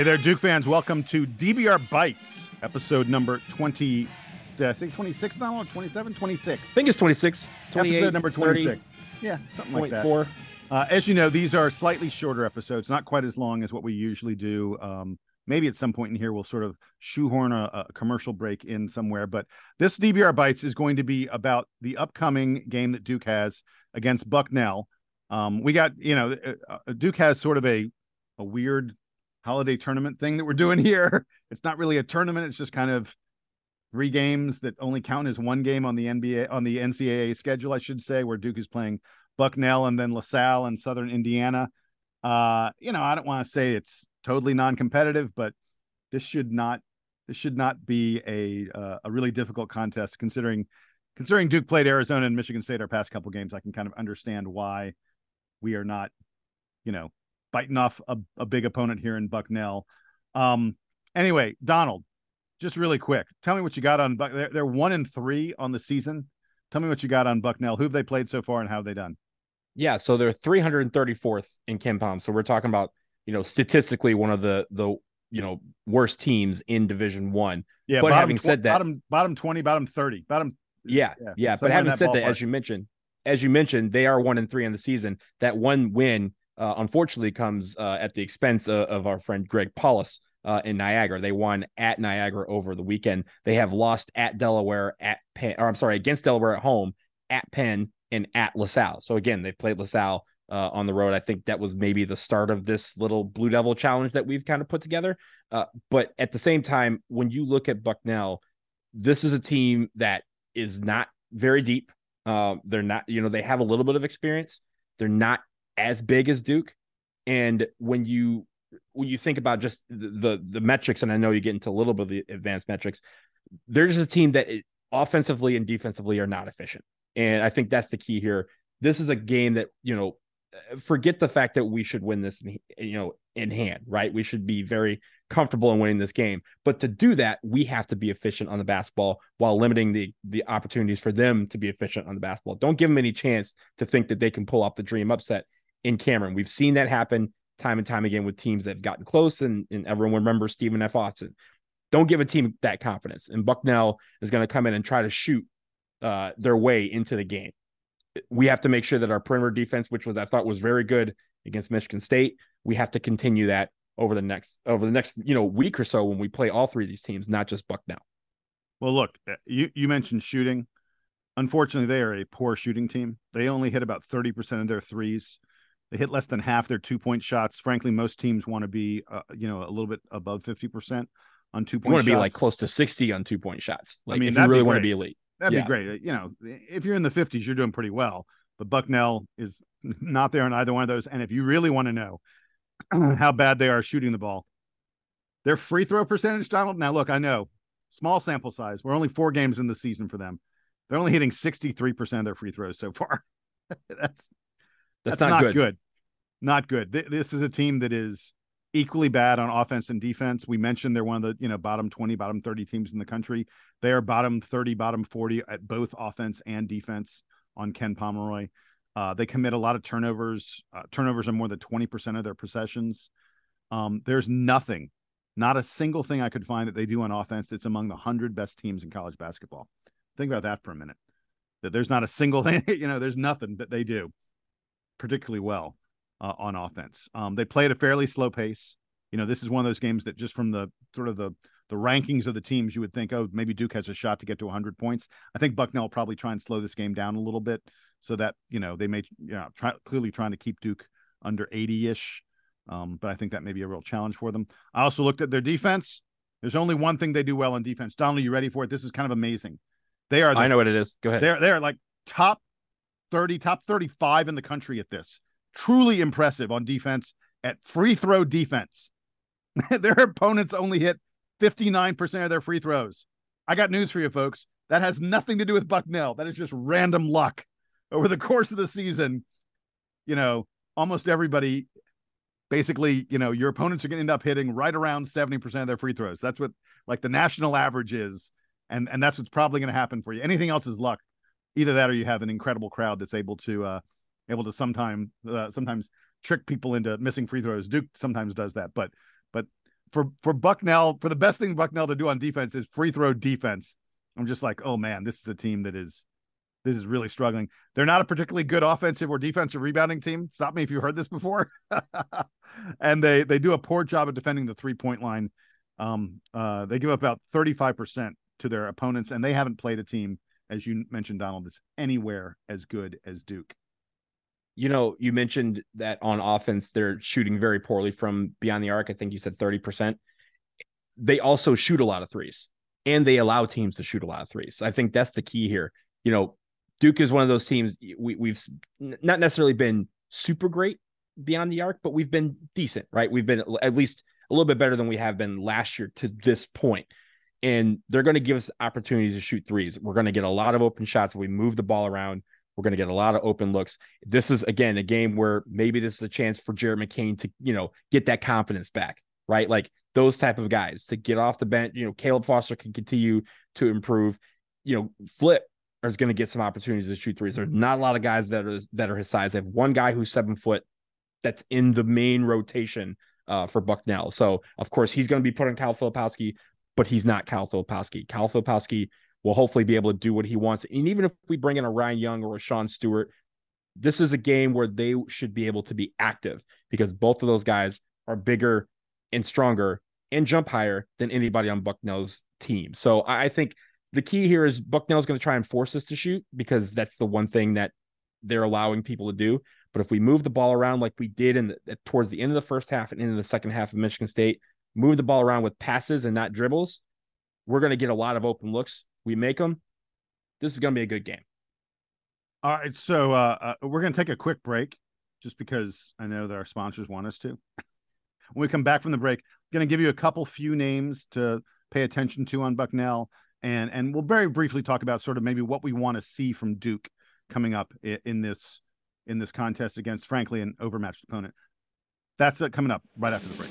Hey there, Duke fans. Welcome to DBR Bites, episode number 20. I think 26 now, 27, 26. I think it's 26, 28, Episode number 26. 30, Yeah, something like that. 0.4. Uh, as you know, these are slightly shorter episodes, not quite as long as what we usually do. Um, maybe at some point in here, we'll sort of shoehorn a, a commercial break in somewhere. But this DBR Bites is going to be about the upcoming game that Duke has against Bucknell. Um, we got, you know, uh, uh, Duke has sort of a, a weird holiday tournament thing that we're doing here. It's not really a tournament, it's just kind of three games that only count as one game on the NBA on the NCAA schedule, I should say, where Duke is playing Bucknell and then LaSalle and Southern Indiana. Uh, you know, I don't want to say it's totally non-competitive, but this should not this should not be a uh, a really difficult contest considering considering Duke played Arizona and Michigan State our past couple games. I can kind of understand why we are not, you know, biting off a, a big opponent here in Bucknell. Um, anyway, Donald, just really quick, tell me what you got on Buck. They're, they're one and three on the season. Tell me what you got on Bucknell. Who have they played so far, and how have they done? Yeah, so they're 334th in KenPom. So we're talking about, you know, statistically one of the the you know worst teams in Division One. Yeah, But having tw- said that- bottom bottom twenty, bottom thirty, bottom. Yeah, Yeah, yeah. But having that said that, as you mentioned, as you mentioned, they are one and three on the season. That one win, uh, unfortunately, comes uh, at the expense of, of our friend Greg Paulus uh, in Niagara. They won at Niagara over the weekend. They have lost at Delaware, at Penn, or I'm sorry, against Delaware at home, at Penn, and at LaSalle. So again, they've played LaSalle uh, on the road. I think that was maybe the start of this little Blue Devil challenge that we've kind of put together. Uh, but at the same time, when you look at Bucknell, this is a team that is not very deep. Uh, they're not, you know, they have a little bit of experience. They're not as big as Duke. And when you when you think about just the the, the metrics, and I know you get into a little bit of the advanced metrics, they're just a team that offensively and defensively are not efficient. And I think that's the key here. This is a game that you know, forget the fact that we should win this, you know, in hand, right? We should be very comfortable in winning this game. But to do that, we have to be efficient on the basketball while limiting the the opportunities for them to be efficient on the basketball. Don't give them any chance to think that they can pull off the dream upset in Cameron. We've seen that happen time and time again with teams that have gotten close, and, and everyone remembers Stephen F. Austin. Don't give a team that confidence. And Bucknell is going to come in and try to shoot uh, their way into the game. We have to make sure that our perimeter defense, which was I thought was very good against Michigan State, we have to continue that over the next over the next you know week or so when we play all three of these teams, not just Bucknell. Well, look, uh, you you mentioned shooting. Unfortunately, they are a poor shooting team. They only hit about thirty percent of their threes. They hit less than half their two point shots. Frankly, most teams want to be, uh, you know, a little bit above fifty percent on two You point. want to be like close to sixty on two point shots. Like mean, if you really want to be elite. That'd Yeah. be great. You know, if you're in the 50s, you're doing pretty well. But Bucknell is not there on either one of those. And if you really want to know how bad they are shooting the ball, their free throw percentage, Donald. Now, look, I know small sample size. We're only four games in the season for them. They're only hitting 63% of their free throws so far. that's That's, that's, not, good. good. Not good. Th- This is a team that is equally bad on offense and defense. We mentioned they're one of the, you know, bottom 20, bottom 30 teams in the country. They are bottom 30, bottom 40 at both offense and defense on Ken Pomeroy. Uh, they commit a lot of turnovers. Uh, turnovers are more than 20% of their possessions. Um, there's nothing, not a single thing I could find that they do on offense that's among the hundred best teams in college basketball. Think about that for a minute. That there's not a single thing, you know, there's nothing that they do particularly well uh, on offense. Um, they play at a fairly slow pace. You know, this is one of those games that just from the sort of the the rankings of the teams, you would think, oh, maybe Duke has a shot to get to 100 points. I think Bucknell will probably try and slow this game down a little bit so that you know they may, you know, try clearly trying to keep Duke under 80 ish. Um, but I think that may be a real challenge for them. I also looked at their defense. There's only one thing they do well in defense. Donald, you ready for it? This is kind of amazing. They are. The, I know what it is. Go ahead. They're they're like top 30, top 35 in the country at this. Truly impressive on defense at free throw defense. their opponents only hit 59% of their free throws. I got news for you, folks. That has nothing to do with Bucknell. That is just random luck. Over the course of the season, you know, almost everybody basically, you know, your opponents are going to end up hitting right around 70% of their free throws. That's what like the national average is. And and that's what's probably going to happen for you. Anything else is luck. Either that or you have an incredible crowd that's able to uh able to sometime uh, sometimes trick people into missing free throws. Duke sometimes does that, but but for for Bucknell, for the best thing Bucknell to do on defense is free throw defense. I'm just like, oh man, this is a team that is this is really struggling. They're not a particularly good offensive or defensive rebounding team. Stop me if you heard this before. and they they do a poor job of defending the three point line. Um, uh, they give up about 35 percent to their opponents, and they haven't played a team, as you mentioned, Donald, that's anywhere as good as Duke you know, you mentioned that on offense they're shooting very poorly from beyond the arc. I think you said 30%. They also shoot a lot of threes and they allow teams to shoot a lot of threes. So I think that's the key here. You know, Duke is one of those teams we, we've not necessarily been super great beyond the arc, but we've been decent, right? We've been at least a little bit better than we have been last year to this point. And they're going to give us opportunities to shoot threes. We're going to get a lot of open shots we move the ball around. We're going to get a lot of open looks. This is again a game where maybe this is a chance for Jared McCain to, you know, get that confidence back, right? Like those type of guys to get off the bench. You know, Caleb Foster can continue to improve. You know, Flip is going to get some opportunities to shoot threes. There's not a lot of guys that are that are his size. They have one guy who's seven foot that's in the main rotation uh, for Bucknell. So of course he's going to be putting Cal Filipowski, but he's not Cal Filipowski. Cal Filipowski will hopefully be able to do what he wants. And even if we bring in a Ryan Young or a Sean Stewart, this is a game where they should be able to be active because both of those guys are bigger and stronger and jump higher than anybody on Bucknell's team. So I think the key here is Bucknell's going to try and force us to shoot because that's the one thing that they're allowing people to do. But if we move the ball around like we did in the, towards the end of the first half and into the second half of Michigan State, move the ball around with passes and not dribbles, we're going to get a lot of open looks we make them, this is going to be a good game. All right, so uh, uh, we're going to take a quick break, just because I know that our sponsors want us to. when we come back from the break, I'm going to give you a couple few names to pay attention to on Bucknell, and and we'll very briefly talk about sort of maybe what we want to see from Duke coming up in, this in this contest against, frankly, an overmatched opponent. That's it coming up right after the break.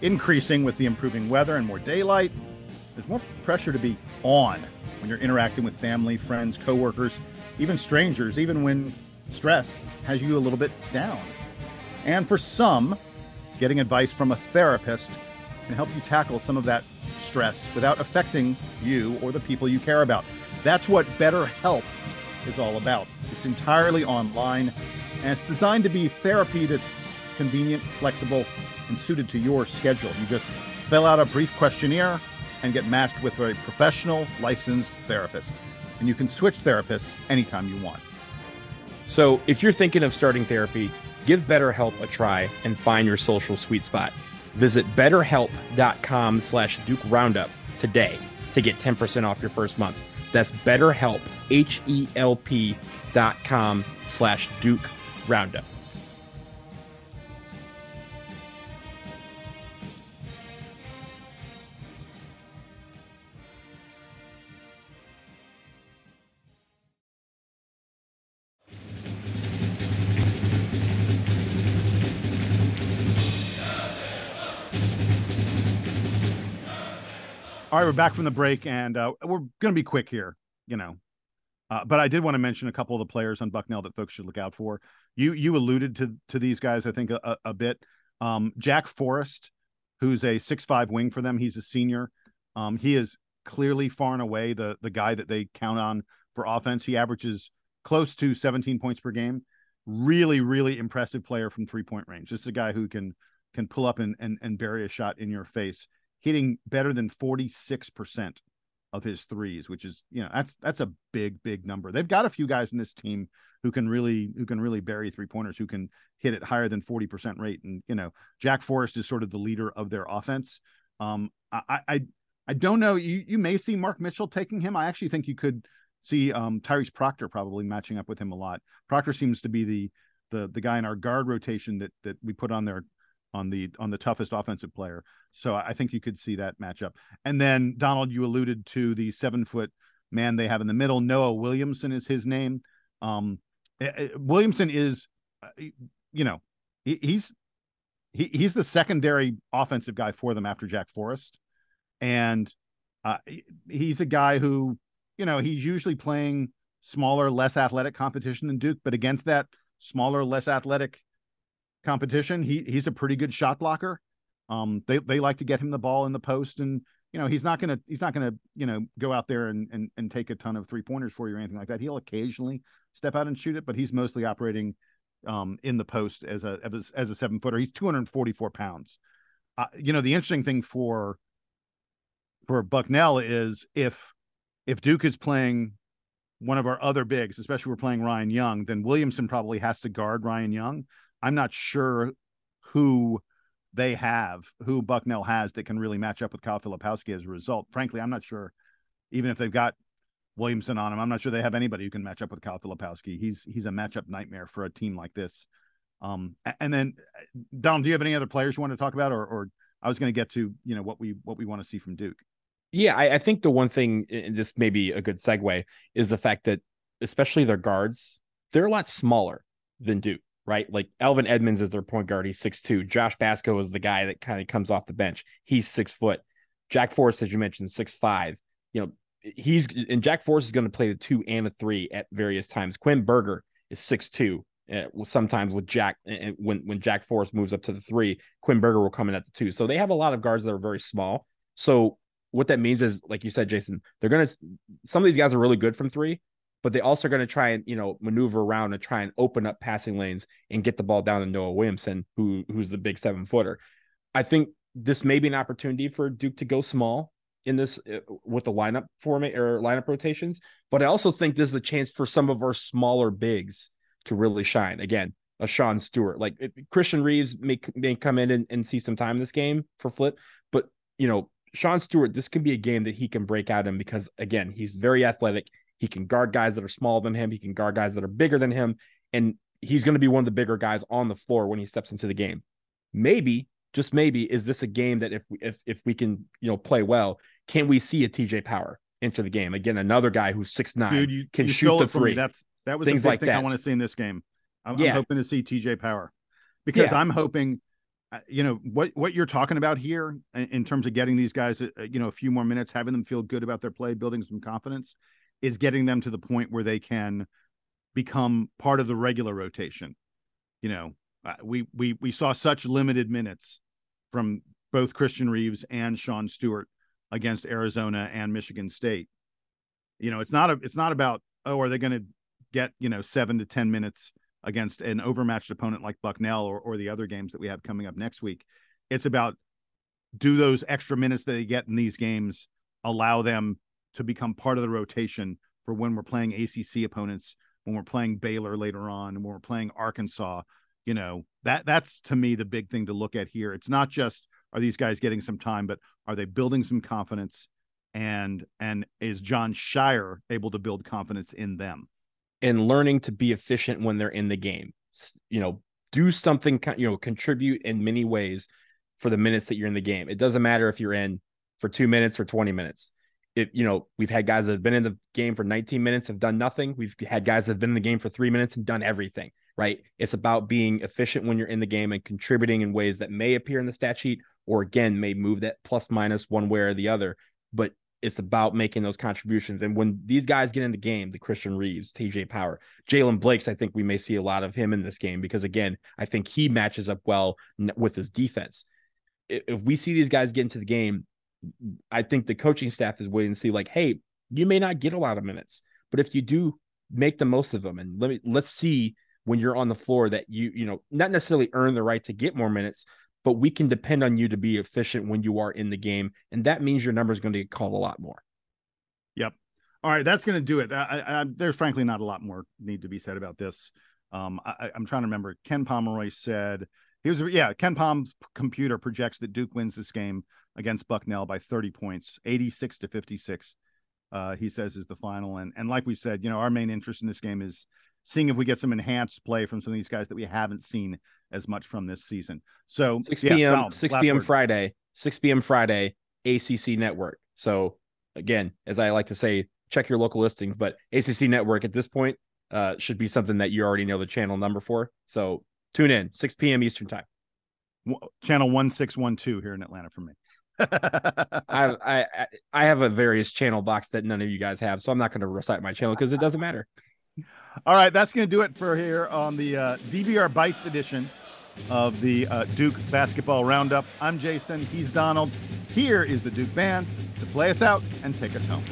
increasing with the improving weather and more daylight. There's more pressure to be on when you're interacting with family, friends, coworkers, even strangers, even when stress has you a little bit down. And for some, getting advice from a therapist can help you tackle some of that stress without affecting you or the people you care about. That's what BetterHelp is all about. It's entirely online and it's designed to be therapy that's convenient, flexible, and suited to your schedule. You just fill out a brief questionnaire and get matched with a professional licensed therapist. And you can switch therapists anytime you want. So if you're thinking of starting therapy, give BetterHelp a try and find your social sweet spot. Visit betterhelp.com slash Duke Roundup today to get 10% off your first month. That's BetterHelp, H-E-L-P dot com slash Duke Roundup. All right, we're back from the break, and uh, we're going to be quick here, you know. Uh, but I did want to mention a couple of the players on Bucknell that folks should look out for. You you alluded to to these guys, I think, a, a bit. Um, Jack Forrest, who's a six five wing for them, he's a senior. Um, he is clearly far and away the the guy that they count on for offense. He averages close to 17 points per game. Really, really impressive player from three point range. This is a guy who can can pull up and and, and bury a shot in your face hitting better than 46% of his threes, which is, you know, that's that's a big, big number. They've got a few guys in this team who can really who can really bury three pointers, who can hit it higher than 40% rate. And, you know, Jack Forrest is sort of the leader of their offense. Um, I I I don't know. You you may see Mark Mitchell taking him. I actually think you could see um Tyrese Proctor probably matching up with him a lot. Proctor seems to be the the the guy in our guard rotation that that we put on there on the on the toughest offensive player. So I think you could see that matchup. And then Donald, you alluded to the seven foot man they have in the middle. Noah Williamson is his name. Um, eh, eh, Williamson is, uh, you know, he, he's he, he's the secondary offensive guy for them after Jack Forrest, and uh, he's a guy who, you know, he's usually playing smaller, less athletic competition than Duke, but against that smaller, less athletic competition. He he's a pretty good shot blocker. Um, they they like to get him the ball in the post, and you know he's not gonna he's not gonna you know go out there and and and take a ton of three pointers for you or anything like that. He'll occasionally step out and shoot it, but he's mostly operating um in the post as a as, a seven footer. He's 244 pounds. Uh, you know the interesting thing for for Bucknell is if if Duke is playing one of our other bigs, especially we're playing Ryan Young, then Williamson probably has to guard Ryan Young. I'm not sure who they have, who Bucknell has that can really match up with Kyle Filipowski as a result. Frankly, I'm not sure, even if they've got Williamson on him, I'm not sure they have anybody who can match up with Kyle Filipowski. He's he's a matchup nightmare for a team like this. Um, and then Donald, do you have any other players you want to talk about, or, or I was going to get to you know what we what we want to see from Duke. Yeah, I, I think the one thing, and this may be a good segue, is the fact that especially their guards, they're a lot smaller than Duke right? Like Elvin Edmonds is their point guard. He's six two. Josh Bascoe is the guy that kind of comes off the bench. He's six foot. Jack Forrest, as you mentioned, six five. You know, he's and Jack Forrest is going to play the two and the three at various times. Quinn Berger is six two. Uh, sometimes with Jack, and when when Jack Forrest moves up to the three, Quinn Berger will come in at the two. So they have a lot of guards that are very small. So what that means is, like you said, Jason, they're gonna. Some of these guys are really good from three, but they also are going to try and you know maneuver around and try and open up passing lanes and get the ball down to Noah Williamson, who who's the big seven footer. I think this may be an opportunity for Duke to go small in this uh, with the lineup format or lineup rotations, but I also think this is a chance for some of our smaller bigs to really shine. Again, a Sean Stewart, like Christian Reeves may may come in and, and see some time in this game for Flip, but you know Sean Stewart, this can be a game that he can break out in because again, he's very athletic. He can guard guys that are smaller than him. He can guard guys that are bigger than him. And he's going to be one of the bigger guys on the floor when he steps into the game. Maybe, just maybe, is this a game that if if if we can you know play well, can we see a TJ Power into the game again? Another guy who's six nine Dude, you, can you shoot the three. That's that was things the big like thing that. I want to see in this game. I'm, yeah. I'm hoping to see TJ Power because yeah. I'm hoping uh, you know what what you're talking about here in terms of getting these guys uh, you know a few more minutes having them feel good about their play building some confidence is getting them to the point where they can become part of the regular rotation. You know, uh, we we we saw such limited minutes from both Christian Reeves and Sean Stewart against Arizona and Michigan State. You know, it's not a it's not about oh are they going to get you know seven to ten minutes against an overmatched opponent like Bucknell or or the other games that we have coming up next week. It's about do those extra minutes that they get in these games allow them to become part of the rotation for when we're playing ACC opponents, when we're playing Baylor later on, and when we're playing Arkansas. You know that that's to me the big thing to look at here. It's not just are these guys getting some time, but are they building some confidence and and is Jon Scheyer able to build confidence in them? And learning to be efficient when they're in the game. You know, do something, you know, contribute in many ways for the minutes that you're in the game. It doesn't matter if you're in for two minutes or 20 minutes. You know, we've had guys that have been in the game for 19 minutes have done nothing. We've had guys that have been in the game for three minutes and done everything, right? It's about being efficient when you're in the game and contributing in ways that may appear in the stat sheet or again may move that plus minus one way or the other. But it's about making those contributions. And when these guys get in the game, the Christian Reeves, TJ Power, Jaylen Blakes, I think we may see a lot of him in this game because, again, I think he matches up well with his defense. If we see these guys get into the game, I think the coaching staff is waiting to see, like, hey, you may not get a lot of minutes, but if you do, make the most of them. And let me let's see when you're on the floor that you, you know, not necessarily earn the right to get more minutes, but we can depend on you to be efficient when you are in the game. And that means your number is going to get called a lot more. Yep. All right. That's going to do it. I, I, there's frankly not a lot more need to be said about this. Um, I, am trying to remember. Ken Pomeroy said, he was, yeah, KenPom's computer projects that Duke wins this game against Bucknell by 30 points, 86 to 56. Uh, he says is the final. And, and like we said, you know, our main interest in this game is seeing if we get some enhanced play from some of these guys that we haven't seen as much from this season. So 6 p.m. Yeah, 6 p.m. Friday, 6 p.m. Friday, ACC Network. So again, as I like to say, check your local listings, but ACC Network at this point uh, should be something that you already know the channel number for. So tune in 6 p.m. Eastern time. Channel 1612 here in Atlanta for me. I, I I have a various channel box that none of you guys have, so I'm not going to recite my channel because it doesn't matter. All right, that's going to do it for here on the uh, DBR Bites edition of the uh, Duke Basketball Roundup. I'm Jason. He's Donald. Here is the Duke Band to play us out and take us home.